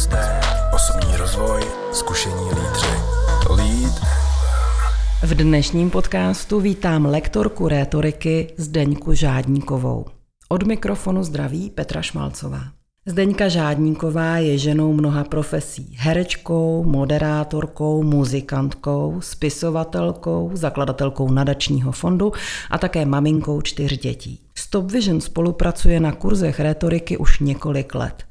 hosté, osobní rozvoj, zkušení lídři. Lead V dnešním podcastu vítám lektorku rétoriky Zdeňku Žádníkovou. Od mikrofonu zdraví Petra Šmalcová. Zdeňka Žádníková je ženou mnoha profesí. Herečkou, moderátorkou, muzikantkou, spisovatelkou, zakladatelkou nadačního fondu a také maminkou čtyř dětí. Stop Vision spolupracuje na kurzech rétoriky už několik let.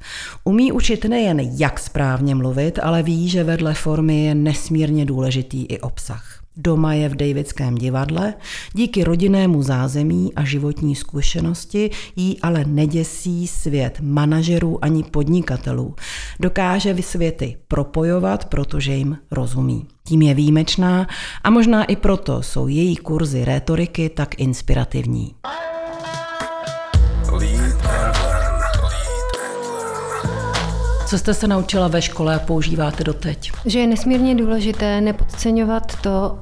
Umí učit nejen jak správně mluvit, ale ví, že vedle formy je nesmírně důležitý i obsah. Doma je v Davidském divadle, díky rodinnému zázemí a životní zkušenosti jí ale neděsí svět manažerů ani podnikatelů. Dokáže vysvěty propojovat, protože jim rozumí. Tím je výjimečná a možná i proto jsou její kurzy rétoriky tak inspirativní. Co jste se naučila ve škole a používáte doteď? že je nesmírně důležité nepodceňovat to,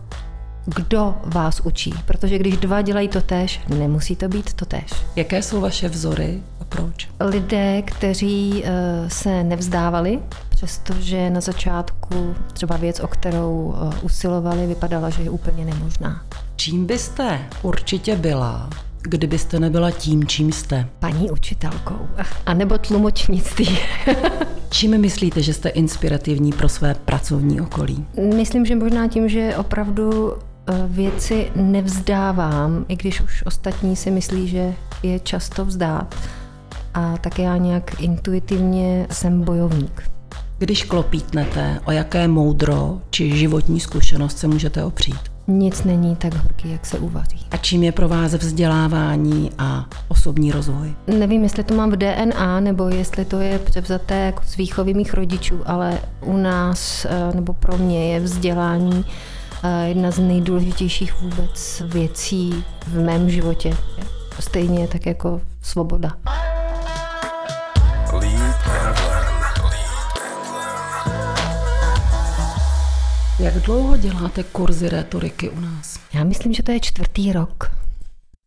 kdo vás učí. Protože když dva dělají to tež, nemusí to být to tež. Jaké jsou vaše vzory a proč? Lidé, kteří eh, se nevzdávali, přestože na začátku třeba věc, o kterou eh, usilovali, vypadala, že je úplně nemožná. Čím byste určitě byla, kdybyste nebyla tím, čím jste? Paní učitelkou. A nebo tlumočnictví. Čím myslíte, že jste inspirativní pro své pracovní okolí? Myslím, že možná tím, že opravdu věci nevzdávám, i když už ostatní si myslí, že je často vzdát. A tak já nějak intuitivně jsem bojovník. Když klopítnete, o jaké moudro či životní zkušenost se můžete opřít? Nic není tak horký, jak se uvaří. A čím je pro vás vzdělávání a osobní rozvoj? Nevím, jestli to mám v DNA, nebo jestli to je převzaté jako z výchovy mých rodičů, ale u nás, eh, nebo pro mě je vzdělání eh, jedna z nejdůležitějších vůbec věcí v mém životě. Stejně tak jako svoboda. Jak dlouho děláte kurzy rétoriky u nás? Já myslím, že to je čtvrtý rok.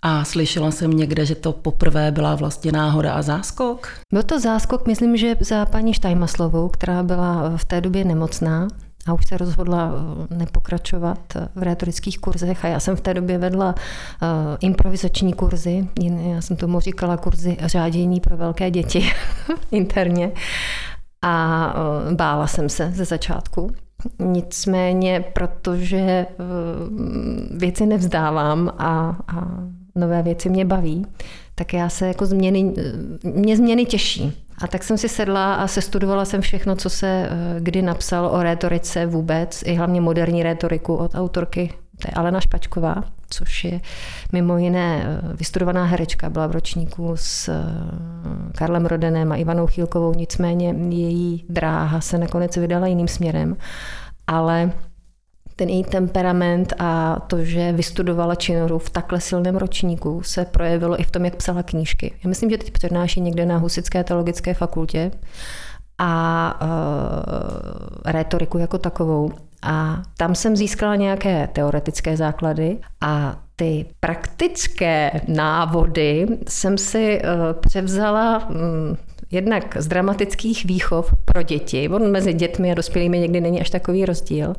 A slyšela jsem někde, že to poprvé byla vlastně náhoda a záskok? Byl to záskok, myslím, že za paní Štajmaslovou, která byla v té době nemocná a už se rozhodla eh, nepokračovat v rétorických kurzech a já jsem v té době vedla uh, improvizační kurzy, já jsem tomu říkala kurzy řádění pro velké děti interně a bála jsem se ze začátku. Nicméně, protože věci nevzdávám a, a nové věci mě baví, tak já se jako změny, mě změny těší. A tak jsem si sedla a sestudovala jsem všechno, co se eh, kdy napsal o rétorice vůbec, i hlavně moderní rétoriku od autorky, to je Alena Špačková, což je mimo jiné eh, vystudovaná herečka, byla v ročníku s eh, Karlem Rodenem a Ivanou Chýlkovou, nicméně její dráha se nakonec vydala jiným směrem, ale ten její temperament a to, že vystudovala činoru v takhle silném ročníku, se projevilo i v tom, jak psala knížky. Já myslím, že teď přednáší někde na Husické teologické fakultě a uh, rétoriku jako takovou. A tam jsem získala nějaké teoretické základy a ty praktické návody jsem si uh, převzala um, jednak z dramatických výchov pro děti. On mezi dětmi a dospělými někdy není až takový rozdíl.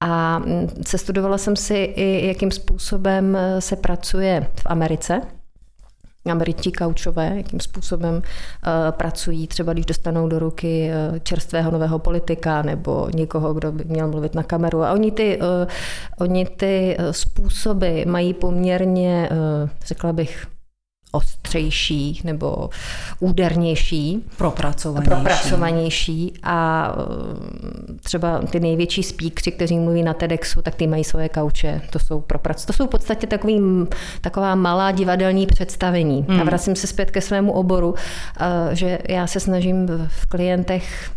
A mm, sestudovala jsem si i, jakým způsobem se pracuje v Americe. Američtí kaučové, jakým způsobem uh, pracují, třeba když dostanou do ruky uh, čerstvého nového politika nebo někoho, kdo by měl mluvit na kameru. A oni ty, uh, oni ty způsoby mají poměrně, řekla bych, ostřejší nebo údernější Propracovanější. propracovanější a eh, třeba ty největší speakři, kteří mluví na TEDxu, tak ty mají svoje kauče, to jsou proprac. To jsou v podstatě takový, taková malá divadelní představení. Hmm. A vracím se zpět ke svému oboru, eh, že já se snažím v klientech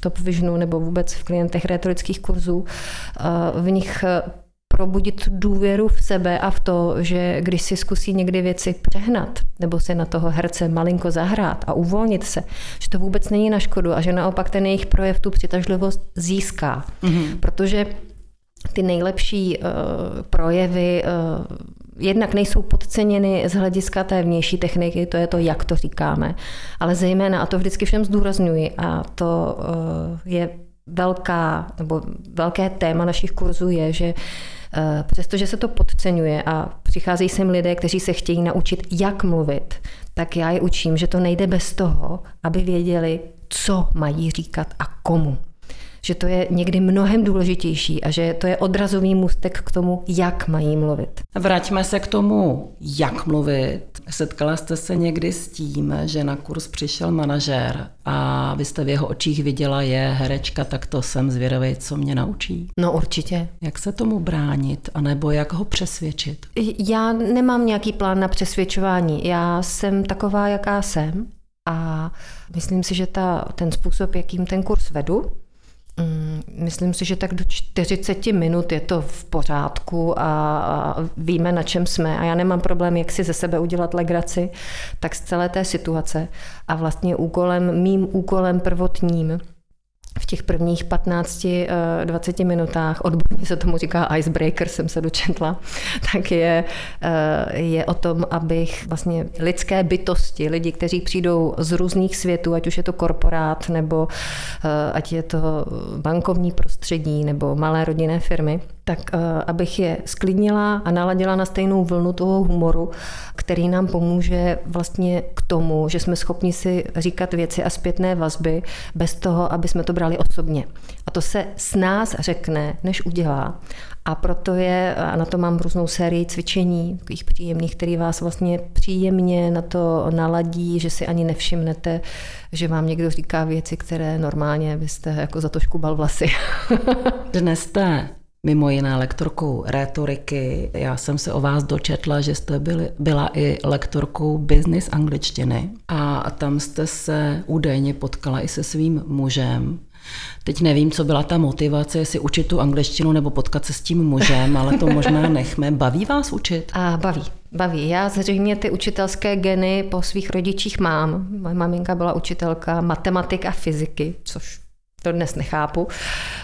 Top Visionu nebo vůbec v klientech retorických kurzů eh, v nich probudit důvěru v sebe a v to, že když si zkusí někdy věci přehnat, nebo si na toho herce malinko zahrát a uvolnit se, že to vůbec není na škodu a že naopak ten jejich projev tu přitažlivost získá. Mm-hmm. Protože ty nejlepší uh, projevy uh, jednak nejsou podceněny z hlediska té vnější techniky, to je to, jak to říkáme, ale zejména, a to vždycky všem zdůrazňuji, a to uh, je velká, nebo velké téma našich kurzů je, že přestože se to podceňuje a přicházejí sem lidé, kteří se chtějí naučit, jak mluvit, tak já je učím, že to nejde bez toho, aby věděli, co mají říkat a komu že to je někdy mnohem důležitější a že to je odrazový můstek k tomu, jak mají mluvit. Vraťme se k tomu, jak mluvit. Setkala jste se někdy s tím, že na kurz přišel manažér a vy jste v jeho očích viděla, je herečka, tak to jsem zvědavý, co mě naučí. No určitě. Jak se tomu bránit, anebo jak ho přesvědčit? Já nemám nějaký plán na přesvědčování. Já jsem taková, jaká jsem a myslím si, že ta, ten způsob, jakým ten kurz vedu, myslím si, že tak do 40 minut je to v pořádku a víme, na čem jsme. A já nemám problém, jak si ze sebe udělat legraci, tak z celé té situace. A vlastně úkolem, mým úkolem prvotním v těch prvních 15-20 eh, minutách, odborně se tomu říká icebreaker, jsem se dočetla, tak je, eh, je o tom, abych vlastně lidské bytosti, lidi, kteří přijdou z různých světů, ať už je to korporát, nebo eh, ať je to bankovní prostředí, nebo malé rodinné firmy, tak abych je sklidnila a naladila na stejnou vlnu toho humoru, který nám pomůže vlastně k tomu, že jsme schopni si říkat věci a zpětné vazby bez toho, aby jsme to brali brali osobně. A to se s nás řekne, než udělá. A proto je, a na to mám různou sérii cvičení, takových příjemných, který vás vlastně příjemně na to naladí, že si ani nevšimnete, že vám někdo říká věci, které normálně byste jako za to škubal vlasy. Dnes jste mimo jiné lektorkou rétoriky. Já jsem se o vás dočetla, že jste byli, byla i lektorkou business angličtiny a tam jste se údajně potkala i se svým mužem. Teď nevím, co byla ta motivace, jestli učit tu angličtinu nebo potkat se s tím mužem, ale to možná nechme. Baví vás učit? A baví. Baví. Já zřejmě ty učitelské geny po svých rodičích mám. Moje maminka byla učitelka matematik a fyziky, což to dnes nechápu,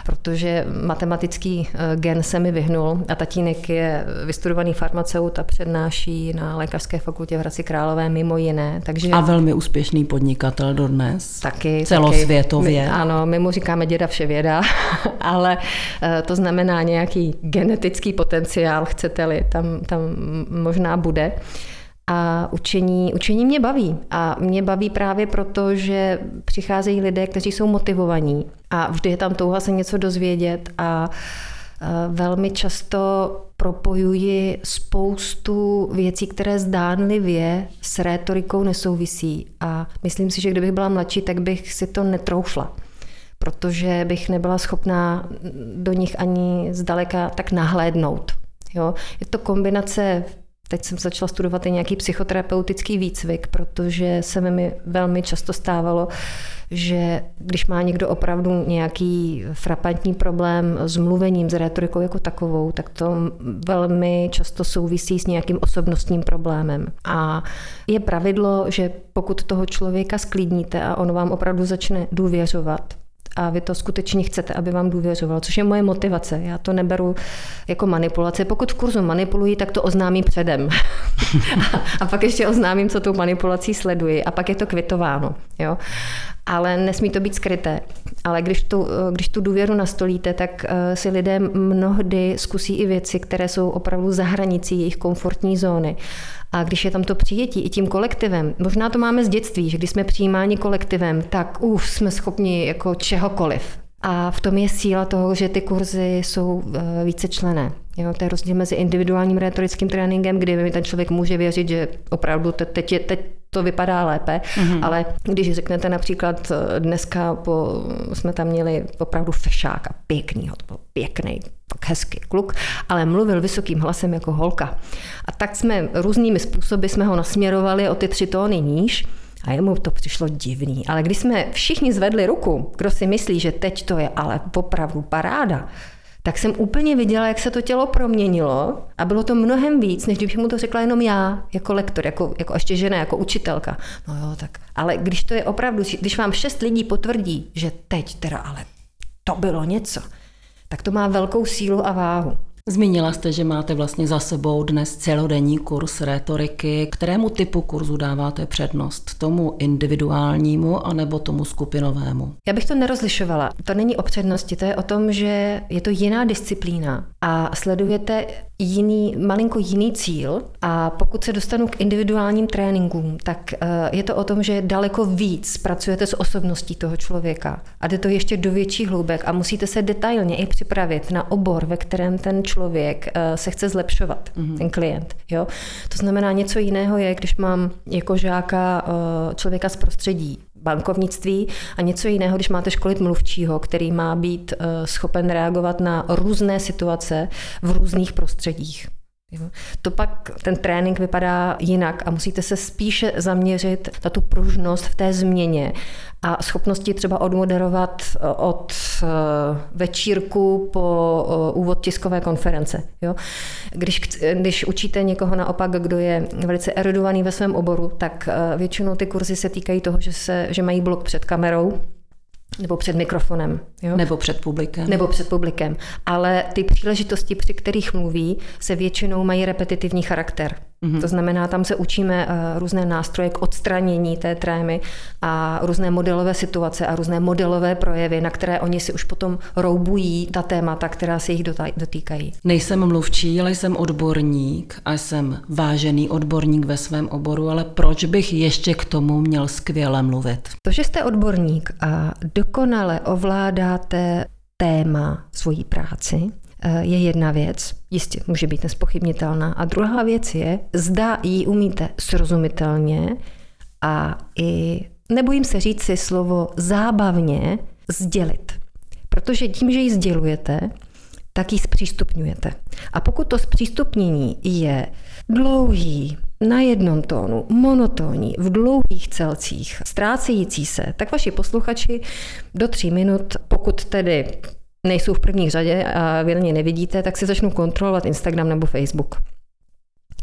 protože matematický eh, gen se mi vyhnul a tatínek je vystudovaný farmaceut a přednáší na Lékařské fakultě v Hradci Králové mimo jiné. Takže a velmi úspěšný podnikatel dodnes. Taky. Celosvětově. Taky. My, ano, my mu říkáme děda věda, ale eh, to znamená nějaký genetický potenciál, chcete-li, tam, tam možná bude. A učení, učení mě baví. A mě baví právě proto, že přicházejí lidé, kteří jsou motivovaní a vždy je tam touha se něco dozvědět a velmi často propojuji spoustu věcí, které zdánlivě s rétorikou nesouvisí. A myslím si, že kdybych byla mladší, tak bych si to netroufla protože bych nebyla schopná do nich ani zdaleka tak nahlédnout. Jo? Je to kombinace Teď jsem začala studovat i nějaký psychoterapeutický výcvik, protože se mi velmi často stávalo, že když má někdo opravdu nějaký frapantní problém s mluvením, s retorikou jako takovou, tak to velmi často souvisí s nějakým osobnostním problémem. A je pravidlo, že pokud toho člověka sklidníte a on vám opravdu začne důvěřovat, a vy to skutečně chcete, aby vám důvěřoval, což je moje motivace. Já to neberu jako manipulace. Pokud v kurzu manipulují, tak to oznámím předem. a, a pak ještě oznámím, co tou manipulací sleduji a pak je to kvitováno. Jo? Ale nesmí to být skryté. Ale když tu, když tu důvěru nastolíte, tak eh, si lidé mnohdy zkusí i věci, které jsou opravdu za hranicí jejich komfortní zóny. A když je tam to přijetí i tím kolektivem, možná to máme z dětství, že když jsme přijímáni kolektivem, tak uf, jsme schopni jako čehokoliv. A v tom je síla toho, že ty kurzy jsou eh, více člené. Jo, to je rozdíl mezi individuálním retorickým tréninkem, kdy mi ten člověk může věřit, že opravdu teď, je, teď to vypadá lépe, mm-hmm. ale když řeknete například eh, dneska po, jsme tam měli opravdu fešák a pěkný, to byl pěkný, tak hezký kluk, ale mluvil vysokým hlasem jako holka. A tak jsme různými způsoby jsme ho nasměrovali o ty tři tóny níž, a jemu to přišlo divný. Ale když jsme všichni zvedli ruku, kdo si myslí, že teď to je ale opravdu paráda, tak jsem úplně viděla, jak se to tělo proměnilo a bylo to mnohem víc, než kdybych mu to řekla jenom já, jako lektor, jako, jako ještě žena, jako učitelka. No jo, tak. Ale když to je opravdu, když vám šest lidí potvrdí, že teď teda ale to bylo něco, tak to má velkou sílu a váhu. Zmínila jste, že máte vlastně za sebou dnes celodenní kurz rétoriky. Kterému typu kurzu dáváte přednost? Tomu individuálnímu anebo tomu skupinovému? Já bych to nerozlišovala. To není o přednosti, to je o tom, že je to jiná disciplína a sledujete jiný, malinko jiný cíl a pokud se dostanu k individuálním tréninkům, tak eh, je to o tom, že daleko víc pracujete s osobností toho člověka a jde to ještě do větších hloubek a musíte se detailně i připravit na obor, ve kterém ten člověk eh, se chce zlepšovat, mm-hmm. ten klient. Jo? To znamená, něco jiného je, když mám jako žáka eh, člověka z prostředí bankovnictví a něco jiného, když máte školit mluvčího, který má být eh, schopen reagovat na různé situace v různých prostředích. To pak ten trénink vypadá jinak a musíte se spíše zaměřit na tu pružnost v té změně a schopnosti třeba odmoderovat eh, od eh, večírku po úvod tiskové konference. Jo? Když, když učíte někoho naopak, kdo je velice erudovaný ve svém oboru, tak většinou ty kurzy se týkají toho, že, se, že mají blok před kamerou, nebo před mikrofonem. Jo? Nebo před publikem. Nebo před publikem. Ale ty příležitosti, při kterých mluví, se většinou mají repetitivní charakter. Mm-hmm. To znamená, tam se učíme uh, různé nástroje k odstranění té trémy a různé modelové situace a různé modelové projevy, na které oni si už potom roubují ta témata, která se jich dotýkají. Nejsem mluvčí, ale jsem odborník a jsem vážený odborník ve svém oboru, ale proč bych ještě k tomu měl skvěle mluvit? To, že jste odborník a dokonale ovládáte téma svojí práci, Eh, je jedna věc, jistě může být nespochybnitelná. A druhá věc je, zda ji umíte srozumitelně a i, nebojím se říct si slovo zábavně, sdělit. Protože tím, že ji sdělujete, tak ji zpřístupňujete. A pokud to zpřístupnění je dlouhý, na jednom tónu, monotónní, v dlouhých celcích, ztrácející se, tak vaši posluchači do tří minut, pokud tedy nejsou v první řadě a vy na ně nevidíte, tak si začnou kontrolovat Instagram nebo Facebook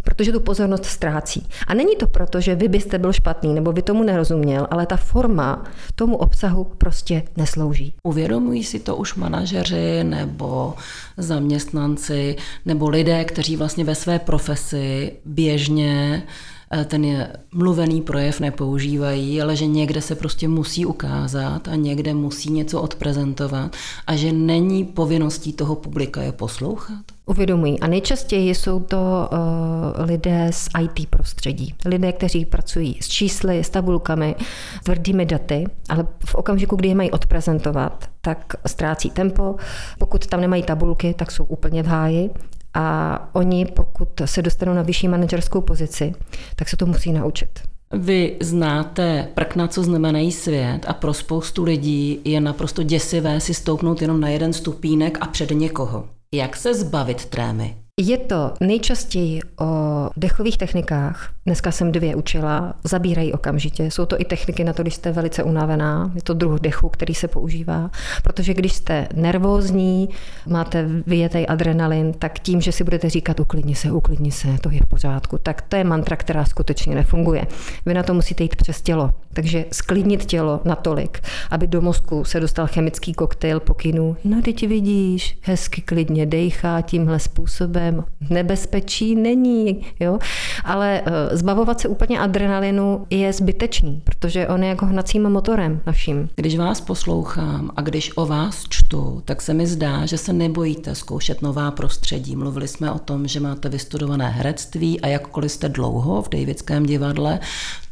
protože tu pozornost ztrácí. A není to proto, že vy byste byl špatný nebo by tomu nerozuměl, ale ta forma tomu obsahu prostě neslouží. Uvědomují si to už manažeři nebo zaměstnanci nebo lidé, kteří vlastně ve své profesi běžně Eh, ten je mluvený projev nepoužívají, ale že někde se prostě musí ukázat a někde musí něco odprezentovat a že není povinností toho publika je poslouchat? Uvědomují. A nejčastěji jsou to uh, lidé z IT prostředí. Lidé, kteří pracují s čísly, s tabulkami, tvrdými daty, ale v okamžiku, kdy je mají odprezentovat, tak ztrácí tempo. Pokud tam nemají tabulky, tak jsou úplně v háji a oni, pokud se dostanou na vyšší manažerskou pozici, tak se to musí naučit. Vy znáte prkna, co znamenají svět a pro spoustu lidí je naprosto děsivé si stoupnout jenom na jeden stupínek a před někoho. Jak se zbavit trémy? Je to nejčastěji o dechových technikách. Dneska jsem dvě učila, zabírají okamžitě. Jsou to i techniky na to, když jste velice unavená. Je to druh dechu, který se používá. Protože když jste nervózní, máte vyjetý adrenalin, tak tím, že si budete říkat uklidni se, uklidni se, to je v pořádku, tak to je mantra, která skutečně nefunguje. Vy na to musíte jít přes tělo. Takže sklidnit tělo natolik, aby do mozku se dostal chemický koktejl pokynů. No, teď vidíš, hezky klidně dejchá tímhle způsobem způsobem. Nebezpečí není, jo? ale eh, zbavovat se úplně adrenalinu je zbytečný, protože on je jako hnacím motorem naším. Když vás poslouchám a když o vás čtu, tak se mi zdá, že se nebojíte zkoušet nová prostředí. Mluvili jsme o tom, že máte vystudované herectví a jakkoliv jste dlouho v Davidském divadle,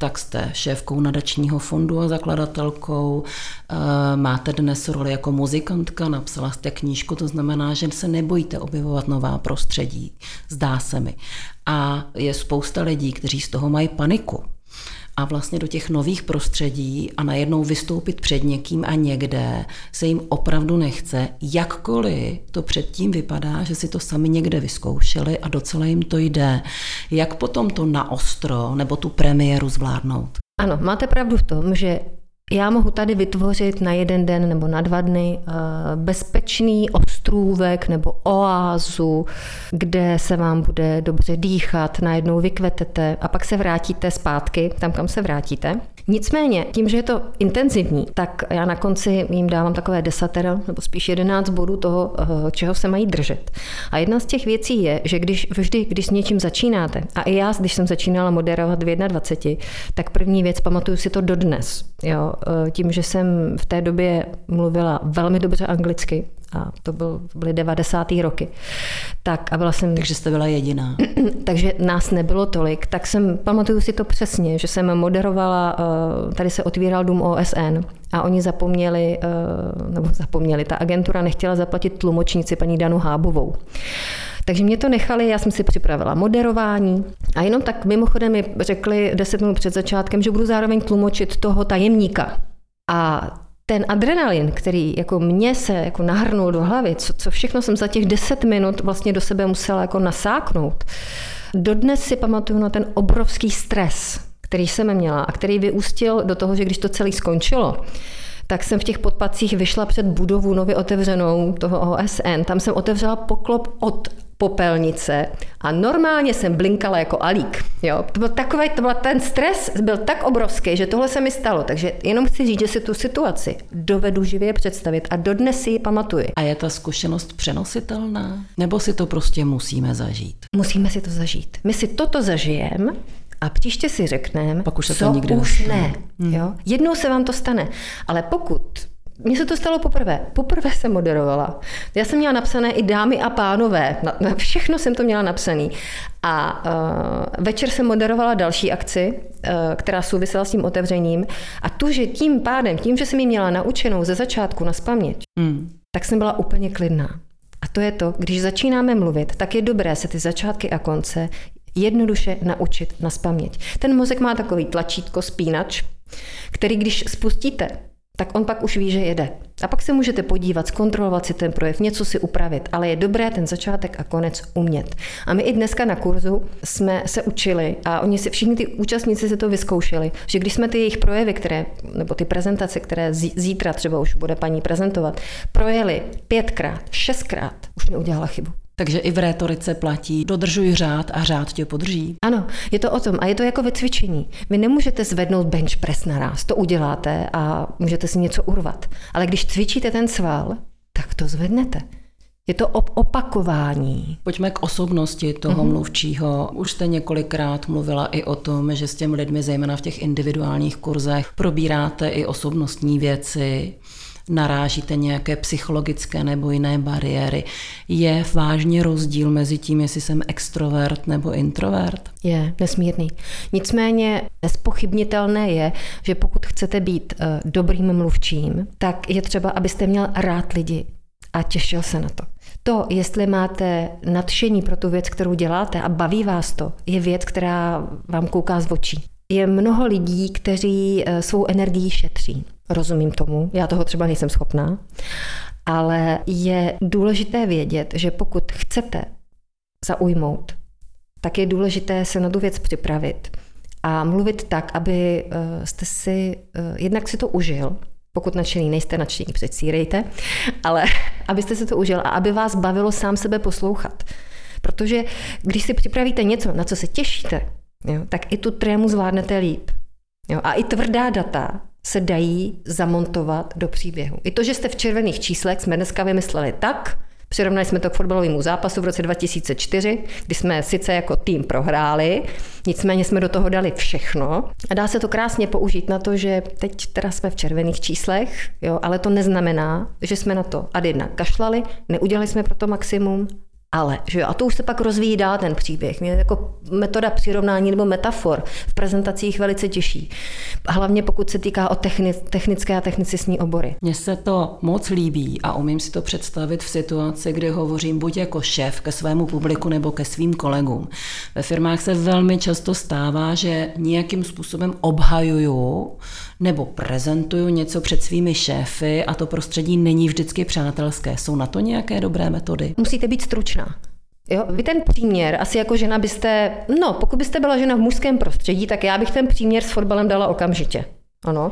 tak jste šéfkou nadačního fondu a zakladatelkou. Eh, máte dnes roli jako muzikantka, napsala jste knížku, to znamená, že se nebojíte objevovat nová prostředí prostředí, zdá se mi. A je spousta lidí, kteří z toho mají paniku. A vlastně do těch nových prostředí a najednou vystoupit před někým a někde se jim opravdu nechce, jakkoliv to předtím vypadá, že si to sami někde vyzkoušeli a docela jim to jde. Jak potom to na ostro nebo tu premiéru zvládnout? Ano, máte pravdu v tom, že Já mohu tady vytvořit na jeden den nebo na dva dny eh, bezpečný ostrůvek nebo oázu, kde se vám bude dobře dýchat, najednou vykvetete a pak se vrátíte zpátky tam, kam se vrátíte. Nicméně, tím, že je to intenzivní, tak já na konci jim dávám takové desatero, nebo spíš jedenáct bodů toho, eh, čeho se mají držet. A jedna z těch věcí je, že když vždy, když s něčím začínáte, a i já, když jsem začínala moderovat v 21, tak první věc, pamatuju si to dodnes. Jo, tím, že jsem v té době mluvila velmi dobře anglicky, a to byl, byly 90. roky. Tak a byla jsem... Takže jste byla jediná. takže nás nebylo tolik, tak jsem, pamatuju si to přesně, že jsem moderovala, eh, tady se otvíral dům OSN a oni zapomněli, eh, nebo zapomněli, ta agentura nechtěla zaplatit tlumočníci paní Danu Hábovou. Takže mě to nechali, já jsem si připravila moderování a jenom tak mimochodem mi řekli deset minut před začátkem, že budu zároveň tlumočit toho tajemníka. A ten adrenalin, který jako mě se jako nahrnul do hlavy, co, co všechno jsem za těch deset minut vlastně do sebe musela jako nasáknout, dodnes si pamatuju na ten obrovský stres, který jsem měla a který vyústil do toho, že když to celé skončilo, tak jsem v těch podpacích vyšla před budovu nově otevřenou toho OSN. Tam jsem otevřela poklop od popelnice a normálně jsem blinkala jako alík. Jo? To byl takový, to byl ten stres byl tak obrovský, že tohle se mi stalo. Takže jenom chci říct, že si tu situaci dovedu živě představit a dodnes si ji pamatuji. A je ta zkušenost přenositelná? Nebo si to prostě musíme zažít? Musíme si to zažít. My si toto zažijeme a příště si řekneme, Pak už se co to nikdy už ne. Hmm. Jo? Jednou se vám to stane, ale pokud mně se to stalo poprvé. Poprvé jsem moderovala. Já jsem měla napsané i dámy a pánové. Na, na všechno jsem to měla napsané. A uh, večer jsem moderovala další akci, uh, která souvisela s tím otevřením. A tu, že tím pádem, tím, že jsem ji měla naučenou ze začátku na spaměť, Hmm. tak jsem byla úplně klidná. A to je to, když začínáme mluvit, tak je dobré se ty začátky a konce jednoduše naučit na spaměť. Ten mozek má takový tlačítko, spínač, který když spustíte, tak on pak už ví, že jede. A pak se můžete podívat, zkontrolovat si ten projev, něco si upravit, ale je dobré ten začátek a konec umět. A my i dneska na kurzu jsme se učili a oni si všichni ty účastníci se to vyzkoušeli, že když jsme ty jejich projevy, které, nebo ty prezentace, které zí- zítra třeba už bude paní prezentovat, projeli pětkrát, šestkrát, už neudělala chybu. Takže i v rétorice platí, dodržuj řád a řád tě podrží. Ano, je to o tom a je to jako ve cvičení. Vy nemůžete zvednout bench press naraz, to uděláte a můžete si něco urvat. Ale když cvičíte ten sval, tak to zvednete. Je to op- opakování. Pojďme k osobnosti toho mm-hmm. mluvčího. Už jste několikrát mluvila i o tom, že s těmi lidmi, zejména v těch individuálních kurzech, probíráte i osobnostní věci, narážíte nějaké psychologické nebo jiné bariéry. Je vážně rozdíl mezi tím, jestli jsem extrovert nebo introvert? Je nesmírný. Nicméně nespochybnitelné je, že pokud chcete být eh, dobrým mluvčím, tak je třeba, abyste měl rád lidi a těšil se na to. To, jestli máte nadšení pro tu věc, kterou děláte a baví vás to, je věc, která vám kouká z očí. Je mnoho lidí, kteří eh, svou energii šetří. Rozumím tomu, já toho třeba nejsem schopná, ale je důležité vědět, že pokud chcete zaujmout, tak je důležité se na tu věc připravit a mluvit tak, aby eh, jste si, eh, jednak si to užil, pokud nadšený nejste, nadšený předstírejte, ale abyste si to užil a aby vás bavilo sám sebe poslouchat. Protože když si připravíte něco, na co se těšíte, jo, tak i tu trému zvládnete líp. Jo, a i tvrdá data se dají zamontovat do příběhu. I to, že jste v červených číslech, jsme dneska vymysleli tak, Přirovnali jsme to k fotbalovému zápasu v roce 2004, kdy jsme sice jako tým prohráli, nicméně jsme do toho dali všechno. A dá se to krásně použít na to, že teď teda jsme v červených číslech, jo, ale to neznamená, že jsme na to ad jedna kašlali, neudělali jsme pro to maximum, ale, že jo, a to už se pak rozvíjí dál ten příběh. Mě jako metoda přirovnání nebo metafor v prezentacích velice těší. Hlavně pokud se týká o techni, technické a technicistní obory. Mně se to moc líbí a umím si to představit v situaci, kdy hovořím buď jako šéf ke svému publiku nebo ke svým kolegům. Ve firmách se velmi často stává, že nějakým způsobem obhajuju nebo prezentuju něco před svými šéfy a to prostředí není vždycky přátelské. Jsou na to nějaké dobré metody? Musíte být stručná. Jo, vy ten příměr, asi jako žena byste, no, pokud byste byla žena v mužském prostředí, tak já bych ten příměr s fotbalem dala okamžitě. Ano.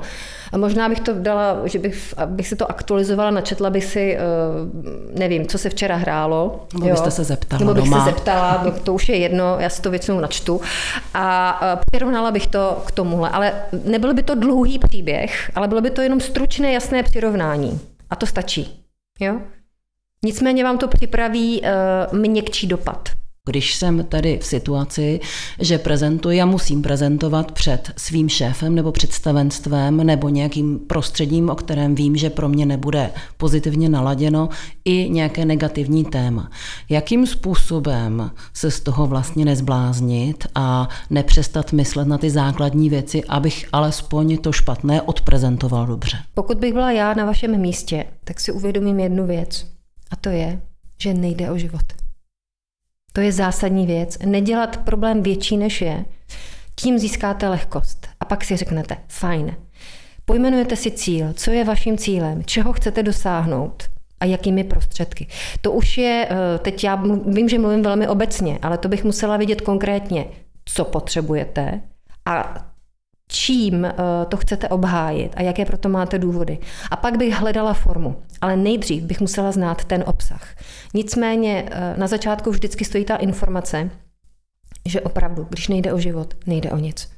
A možná bych to dala, že bych, abych si to aktualizovala, načetla bych si, eh, nevím, co se včera hrálo. Nebo byste se zeptala Nebo bych doma. se zeptala, no, to už je jedno, já si to většinou načtu. A eh, přirovnala bych to k tomuhle. Ale nebyl by to dlouhý příběh, ale bylo by to jenom stručné, jasné přirovnání. A to stačí. Jo? Nicméně vám to připraví uh, měkčí dopad. Když jsem tady v situaci, že prezentuji a musím prezentovat před svým šéfem nebo představenstvem nebo nějakým prostředím, o kterém vím, že pro mě nebude pozitivně naladěno, i nějaké negativní téma. Jakým způsobem se z toho vlastně nezbláznit a nepřestat myslet na ty základní věci, abych alespoň to špatné odprezentoval dobře? Pokud bych byla já na vašem místě, tak si uvědomím jednu věc. A to je, že nejde o život. To je zásadní věc. Nedělat problém větší, než je. Tím získáte lehkost. A pak si řeknete, fajn. Pojmenujete si cíl, co je vaším cílem, čeho chcete dosáhnout a jakými prostředky. To už je, eh, teď já vím, že mluvím velmi obecně, ale to bych musela vidět konkrétně, co potřebujete a čím eh, to chcete obhájit a jaké proto máte důvody. A pak bych hledala formu, ale nejdřív bych musela znát ten obsah. Nicméně eh, na začátku vždycky stojí ta informace, že opravdu, když nejde o život, nejde o nic.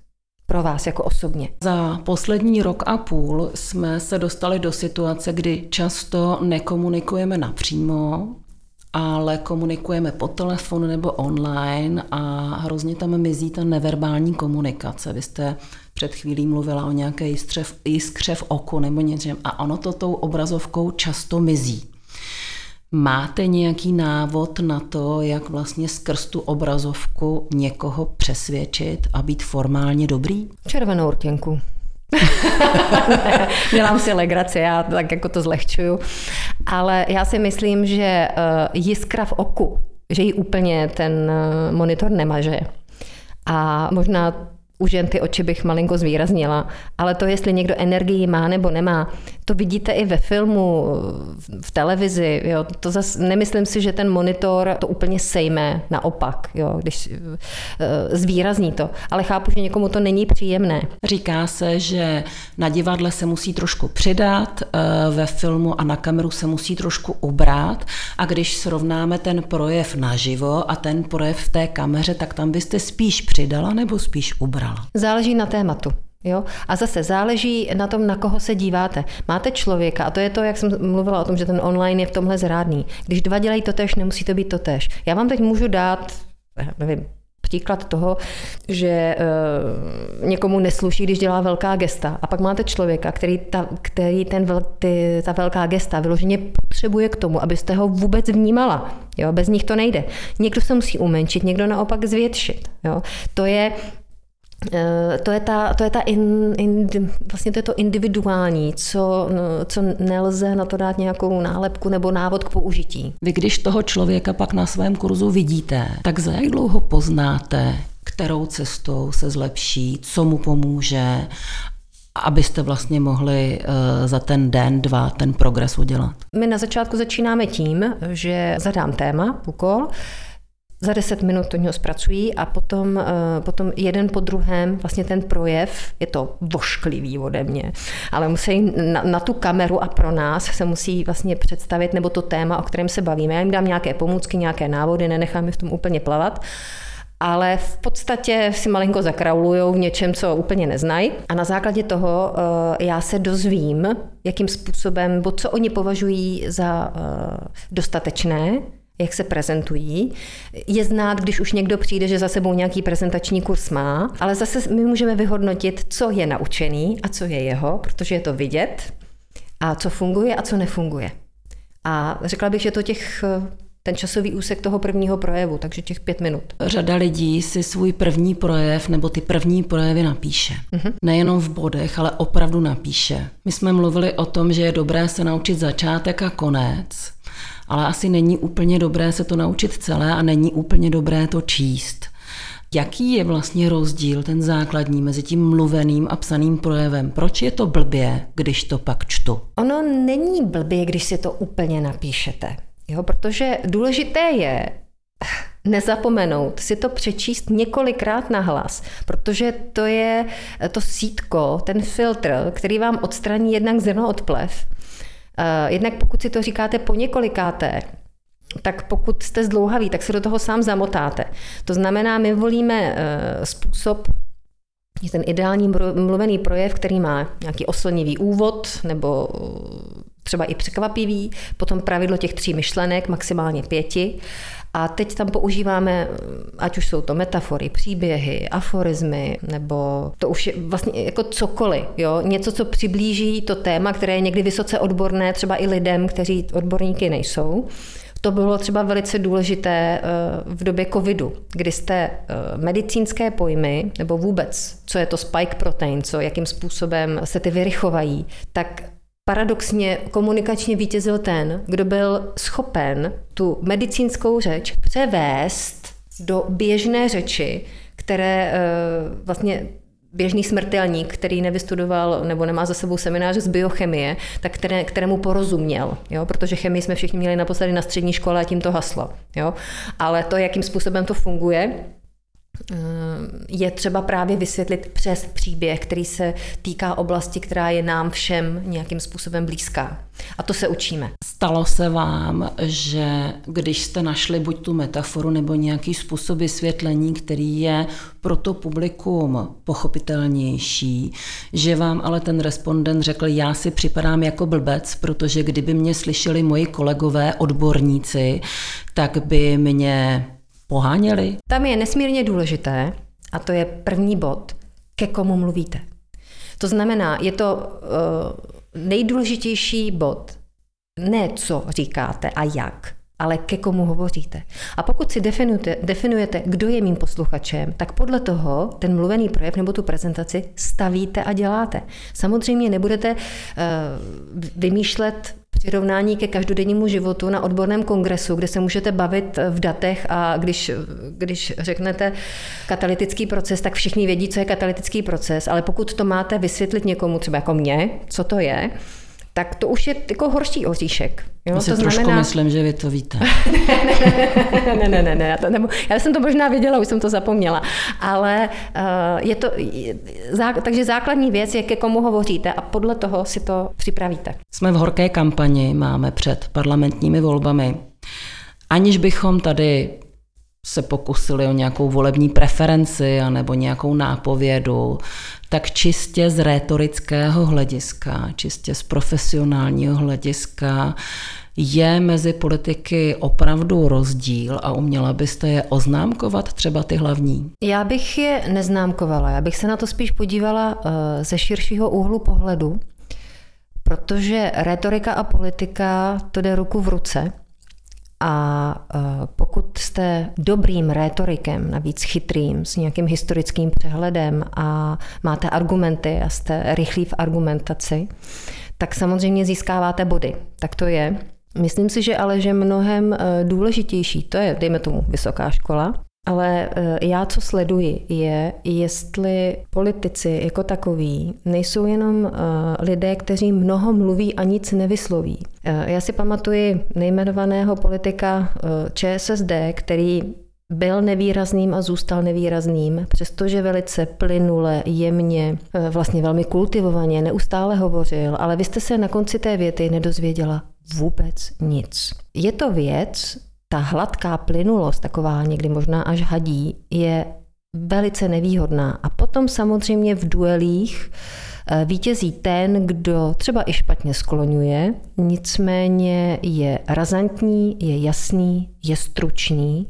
Pro vás jako osobně. Za poslední rok a půl jsme se dostali do situace, kdy často nekomunikujeme napřímo, ale komunikujeme po telefonu nebo online a hrozně tam mizí ta neverbální komunikace. Vy jste před chvílí mluvila o nějaké jiskře v, jiskře v oku nebo něčem a ono to tou obrazovkou často mizí. Máte nějaký návod na to, jak vlastně skrz tu obrazovku někoho přesvědčit a být formálně dobrý? Červenou rtěnku. Dělám si legraci, já tak jako to zlehčuju. Ale já si myslím, že eh, jiskra v oku, že ji úplně ten eh, monitor nemaže. A možná už jen ty oči bych malinko zvýraznila, ale to, jestli někdo energii má nebo nemá, to vidíte i ve filmu, v televizi. Jo. To zas, nemyslím si, že ten monitor to úplně sejme, naopak, jo, když e, zvýrazní to. Ale chápu, že někomu to není příjemné. Říká se, že na divadle se musí trošku přidat, e, ve filmu a na kameru se musí trošku ubrat a když srovnáme ten projev naživo a ten projev v té kameře, tak tam byste spíš přidala nebo spíš ubrala? Záleží na tématu. Jo? A zase záleží na tom, na koho se díváte. Máte člověka, a to je to, jak jsem mluvila o tom, že ten online je v tomhle zrádný. Když dva dělají totež, nemusí to být totež. Já vám teď můžu dát, nevím, příklad toho, že e, někomu nesluší, když dělá velká gesta. A pak máte člověka, který, ta, který ten vel, ty, ta velká gesta vyloženě potřebuje k tomu, abyste ho vůbec vnímala. Jo? Bez nich to nejde. Někdo se musí umenšit, někdo naopak zvětšit. Jo? To je to je ta, to je ta in, in, vlastně to je to individuální, co, no, co nelze na to dát nějakou nálepku nebo návod k použití. Vy když toho člověka pak na svém kurzu vidíte, tak za jak dlouho poznáte, kterou cestou se zlepší, co mu pomůže, abyste vlastně mohli uh, za ten den, dva ten progres udělat? My na začátku začínáme tím, že zadám téma, úkol, za 10 minut to něho zpracují a potom, eh, potom jeden po druhém vlastně ten projev, je to vošklivý ode mě, ale musí na, na tu kameru a pro nás se musí vlastně představit, nebo to téma, o kterém se bavíme. Já jim dám nějaké pomůcky, nějaké návody, nenechám je v tom úplně plavat, ale v podstatě si malinko zakraulujou v něčem, co úplně neznají. A na základě toho uh, já se dozvím, jakým způsobem, bo co oni považují za uh, dostatečné, jak se prezentují. Je znát, když už někdo přijde, že za sebou nějaký prezentační kurz má, ale zase my můžeme vyhodnotit, co je naučený a co je jeho, protože je to vidět, a co funguje a co nefunguje. A řekla bych, že to těch ten časový úsek toho prvního projevu, takže těch pět minut. Řada lidí si svůj první projev nebo ty první projevy napíše. Uh-huh. Nejenom v bodech, ale opravdu napíše. My jsme mluvili o tom, že je dobré se naučit začátek a konec, ale asi není úplně dobré se to naučit celé a není úplně dobré to číst. Jaký je vlastně rozdíl, ten základní, mezi tím mluveným a psaným projevem? Proč je to blbě, když to pak čtu? Ono není blbě, když si to úplně napíšete. Jo, protože důležité je nezapomenout si to přečíst několikrát na hlas, protože to je to sítko, ten filtr, který vám odstraní jednak zrno od plev, jednak pokud si to říkáte po několikáté, tak pokud jste zdlouhaví, tak se do toho sám zamotáte. To znamená, my volíme eh, způsob, je ten ideální mluvený projev, který má nějaký oslnivý úvod nebo třeba i překvapivý, potom pravidlo těch tří myšlenek, maximálně pěti. A teď tam používáme, ať už jsou to metafory, příběhy, aforizmy, nebo to už je vlastně jako cokoliv. Jo? Něco, co přiblíží to téma, které je někdy vysoce odborné, třeba i lidem, kteří odborníky nejsou. To bylo třeba velice důležité eh, v době covidu, kdy jste eh, medicínské pojmy, nebo vůbec, co je to spike protein, co, jakým způsobem se ty viry chovají, tak paradoxně komunikačně vítězil ten, kdo byl schopen tu medicínskou řeč převést do běžné řeči, které eh, vlastně běžný smrtelník, který nevystudoval nebo nemá za sebou seminář z biochemie, tak které, kterému porozuměl, jo? protože chemii jsme všichni měli naposledy na střední škole a tím to haslo. Jo? Ale to, jakým způsobem to funguje, je třeba právě vysvětlit přes příběh, který se týká oblasti, která je nám všem nějakým způsobem blízká. A to se učíme. Stalo se vám, že když jste našli buď tu metaforu nebo nějaký způsob vysvětlení, který je pro to publikum pochopitelnější, že vám ale ten respondent řekl, já si připadám jako blbec, protože kdyby mě slyšeli moji kolegové odborníci, tak by mě poháněli? Tam je nesmírně důležité, a to je první bod, ke komu mluvíte. To znamená, je to uh, nejdůležitější bod, ne co říkáte a jak, ale ke komu hovoříte. A pokud si definujete, definujete, kdo je mým posluchačem, tak podle toho ten mluvený projev nebo tu prezentaci stavíte a děláte. Samozřejmě nebudete uh, vymýšlet přirovnání ke každodennímu životu na odborném kongresu, kde se můžete bavit v datech a když, když řeknete katalytický proces, tak všichni vědí, co je katalytický proces, ale pokud to máte vysvětlit někomu, třeba jako mě, co to je, tak to už je jako horší oříšek. Jo? Já si to trošku znamená... myslím, že vy to víte. ne, ne, ne, ne, já, to, nebo, já jsem to možná věděla, už jsem to zapomněla, ale uh, je to, zá, takže základní věc je, ke komu hovoříte a podle toho si to připravíte. Jsme v horké kampani, máme před parlamentními volbami. Aniž bychom tady se pokusili o nějakou volební preferenci nebo nějakou nápovědu, tak čistě z rétorického hlediska, čistě z profesionálního hlediska je mezi politiky opravdu rozdíl a uměla byste je oznámkovat třeba ty hlavní? Já bych je neznámkovala, já bych se na to spíš podívala eh, ze širšího úhlu pohledu, protože retorika a politika to jde ruku v ruce. A e, pokud jste dobrým rétorikem, navíc chytrým, s nějakým historickým přehledem a máte argumenty a jste rychlí v argumentaci, tak samozřejmě získáváte body. Tak to je. Myslím si, že ale, že mnohem e, důležitější, to je, dejme tomu, vysoká škola, ale eh, já, co sleduji, je, jestli politici jako takoví nejsou jenom eh, lidé, kteří mnoho mluví a nic nevysloví. Eh, já si pamatuji nejmenovaného politika ČSSD, který byl nevýrazným a zůstal nevýrazným, přestože velice plynule, jemně, vlastně velmi kultivovaně, neustále hovořil, ale vy jste se na konci té věty nedozvěděla vůbec nic. Je to věc, ta hladká plynulost, taková někdy možná až hadí, je velice nevýhodná. A potom samozřejmě v duelích eh, vítězí ten, kdo třeba i špatně skloňuje, nicméně je razantní, je jasný, je stručný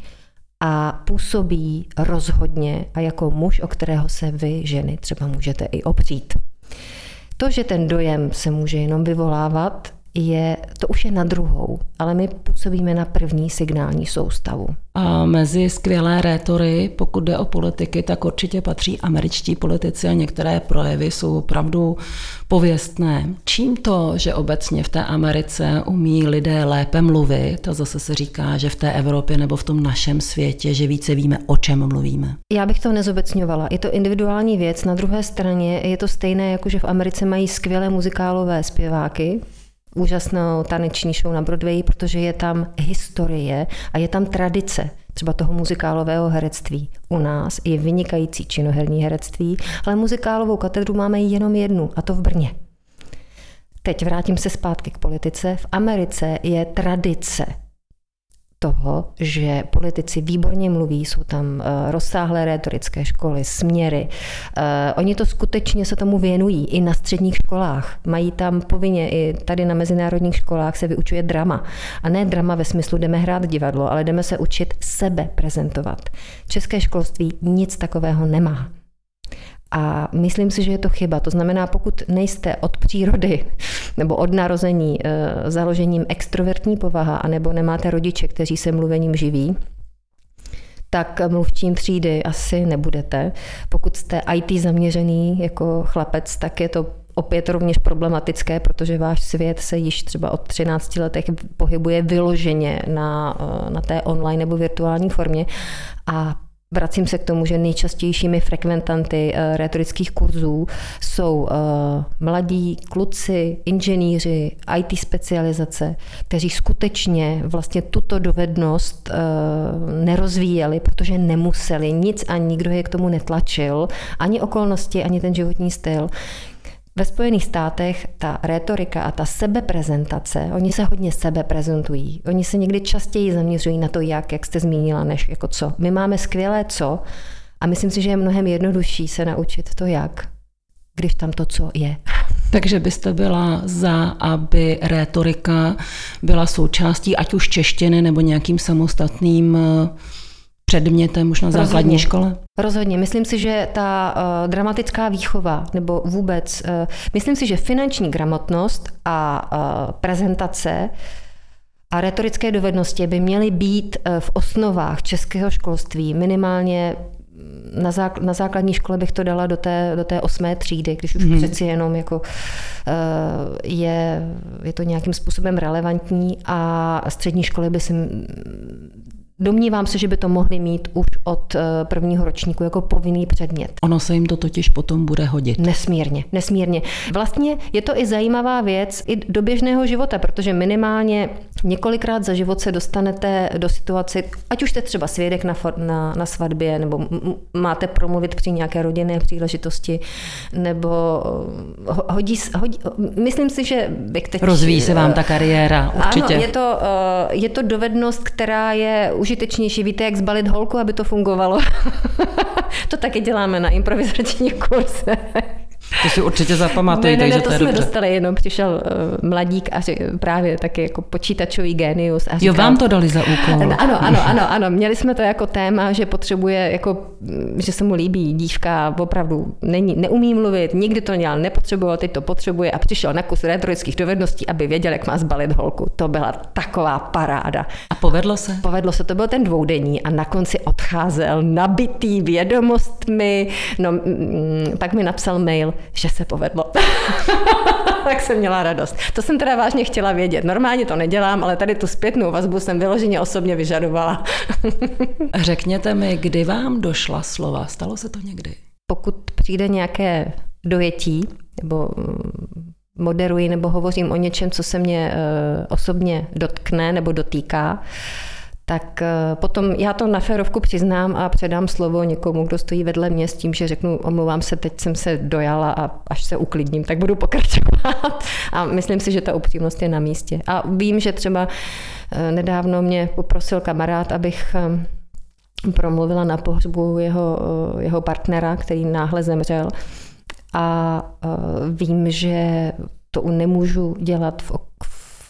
a působí rozhodně a jako muž, o kterého se vy, ženy, třeba můžete i opřít. To, že ten dojem se může jenom vyvolávat, je, to už je na druhou, ale my působíme na první signální soustavu. A mezi skvělé rétory, pokud jde o politiky, tak určitě patří američtí politici a některé projevy jsou opravdu pověstné. Čím to, že obecně v té Americe umí lidé lépe mluvit a zase se říká, že v té Evropě nebo v tom našem světě, že více víme, o čem mluvíme? Já bych to nezobecňovala. Je to individuální věc. Na druhé straně je to stejné, jako že v Americe mají skvělé muzikálové zpěváky, úžasnou taneční show na Broadway, protože je tam historie a je tam tradice. třeba toho muzikálového herectví. U nás je vynikající činoherní herectví, ale muzikálovou katedru máme jenom jednu, a to v Brně. Teď vrátím se zpátky k politice. V Americe je tradice toho, že politici výborně mluví, jsou tam eh, rozsáhlé retorické školy, směry. Eh, oni to skutečně se tomu věnují i na středních školách. Mají tam povinně, i tady na mezinárodních školách se vyučuje drama. A ne drama ve smyslu jdeme hrát divadlo, ale jdeme se učit sebe prezentovat. České školství nic takového nemá. A myslím si, že je to chyba. To znamená, pokud nejste od přírody nebo od narození e, založením extrovertní povaha, anebo nemáte rodiče, kteří se mluvením živí, tak mluvčím třídy asi nebudete. Pokud jste IT zaměřený jako chlapec, tak je to opět rovněž problematické, protože váš svět se již třeba od 13 letech pohybuje vyloženě na, eh, na té online nebo virtuální formě a Vracím se k tomu, že nejčastějšími frekventanty uh, retorických kurzů jsou uh, mladí kluci, inženýři, IT specializace, kteří skutečně vlastně tuto dovednost uh, nerozvíjeli, protože nemuseli, nic a nikdo je k tomu netlačil, ani okolnosti, ani ten životní styl. Ve Spojených státech ta retorika a ta sebeprezentace, oni se hodně sebe prezentují. Oni se někdy častěji zaměřují na to, jak, jak jste zmínila, než jako co. My máme skvělé co a myslím si, že je mnohem jednodušší se naučit to jak, když tam to co je. Takže byste byla za, aby rétorika byla součástí ať už češtiny nebo nějakým samostatným předmětem už na základní Rozhodně. škole? Rozhodně. Myslím si, že ta uh, dramatická výchova, nebo vůbec, uh, myslím si, že finanční gramotnost a uh, prezentace a retorické dovednosti by měly být uh, v osnovách českého školství minimálně na, zák- na základní škole bych to dala do té, do té osmé třídy, když už hmm. přeci jenom jako, uh, je, je to nějakým způsobem relevantní a střední školy by si Domnívám se, že by to mohli mít už od eh, prvního ročníku jako povinný předmět. Ono se jim to totiž potom bude hodit. Nesmírně, nesmírně. Vlastně je to i zajímavá věc i do běžného života, protože minimálně několikrát za život se dostanete do situace, ať už jste třeba svědek na, na, na svatbě, nebo máte promluvit při nějaké rodinné příležitosti, nebo eh, hodí, hodí myslím si, že bych teď... Rozvíjí se vám ta kariéra, určitě. Ano, je to, eh, je to dovednost, která je užitečnější. Víte, jak zbalit holku, aby to fungovalo? to taky děláme na improvizačních kurzech. To si určitě zapamatujte, ne, ne, že to, to jsme dobře. dostali, jenom přišel uh, mladík a ři, právě taky jako počítačový genius. A říkal, jo, vám to dali za úkol. Ano, ano, ano, ano. Měli jsme to jako téma, že potřebuje, jako, že se mu líbí dívka, opravdu není, neumí mluvit, nikdy to dělal, nepotřeboval, teď to potřebuje a přišel na kus retorických dovedností, aby věděl, jak má zbalit holku. To byla taková paráda. A povedlo se? Povedlo se, to byl ten dvoudenní a na konci odcházel nabitý vědomostmi, no, m, pak mi napsal mail, že se povedlo. tak jsem měla radost. To jsem teda vážně chtěla vědět. Normálně to nedělám, ale tady tu zpětnou vazbu jsem vyloženě osobně vyžadovala. Řekněte mi, kdy vám došla slova? Stalo se to někdy? Pokud přijde nějaké dojetí, nebo mm, moderuji, nebo hovořím o něčem, co se mě eh, osobně dotkne nebo dotýká, tak eh, potom já to na férovku přiznám a předám slovo někomu, kdo stojí vedle mě s tím, že řeknu, omlouvám se, teď jsem se dojala a až se uklidním, tak budu pokračovat. A myslím si, že ta upřímnost je na místě. A vím, že třeba eh, nedávno mě poprosil kamarád, abych eh, promluvila na pohřbu jeho, jeho partnera, který náhle zemřel. A vím, že to nemůžu dělat v,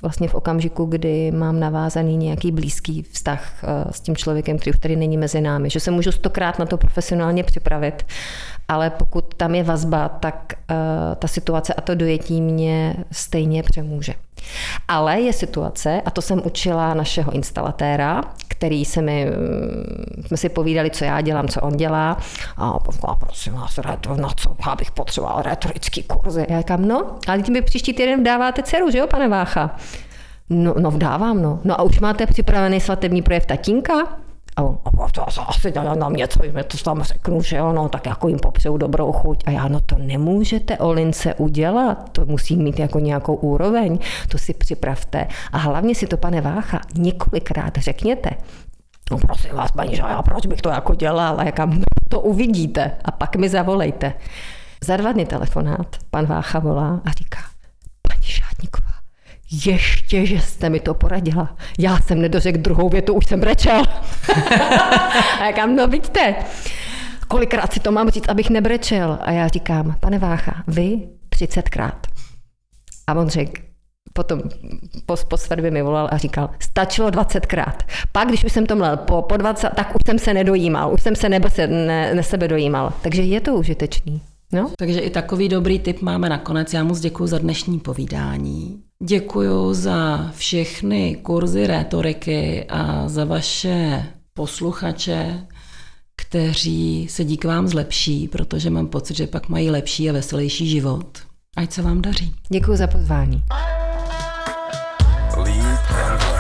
vlastně v okamžiku, kdy mám navázaný nějaký blízký vztah eh, s tím člověkem, který už tady není mezi námi, že se můžu stokrát na to profesionálně připravit, ale pokud tam je vazba, tak uh, ta situace a to dojetí mě stejně přemůže. Ale je situace, a to jsem učila našeho instalatéra, který se mi, mm, jsme si povídali, co já dělám, co on dělá. A povedala, prosím vás, na co já bych potřeboval retorický kurzy. Já říkám, no, ale tím by příští týden dáváte dceru, že jo, pane Vácha? No, no vdávám, no. No a už máte připravený svatební projev tatínka? A on, a to asi mě, co jim to tam řeknu, že jo, no, tak jako jim popřeju dobrou chuť. A já, no to nemůžete o lince udělat, to musí mít jako nějakou úroveň, to si připravte. A hlavně si to, pane Vácha, několikrát řekněte, No prosím vás, paní Žája, proč bych to jako dělala? Jaká no, to uvidíte a pak mi zavolejte. Za dva dny telefonát, pan Vácha volá a říká, paní Šátníková, ještě, že jste mi to poradila. Já jsem nedořekl druhou větu, už jsem brečel. a jaká, no vidíte, kolikrát si to mám říct, abych nebrečel. A já říkám, pane Vácha, vy 30krát. A on řekl, potom po, po svatbě mi volal a říkal, stačilo 20krát. Pak, když už jsem to mlel po, po 20, tak už jsem se nedojímal, už jsem se nebo se ne, ne sebe dojímal. Takže je to užitečný. No? Takže i takový dobrý tip máme nakonec. Já moc děkuji za dnešní povídání. Děkuji za všechny kurzy rétoriky a za vaše posluchače, kteří se díky vám zlepší, protože mám pocit, že pak mají lepší a veselější život. Ať se vám daří. Děkuji za pozvání. Lead and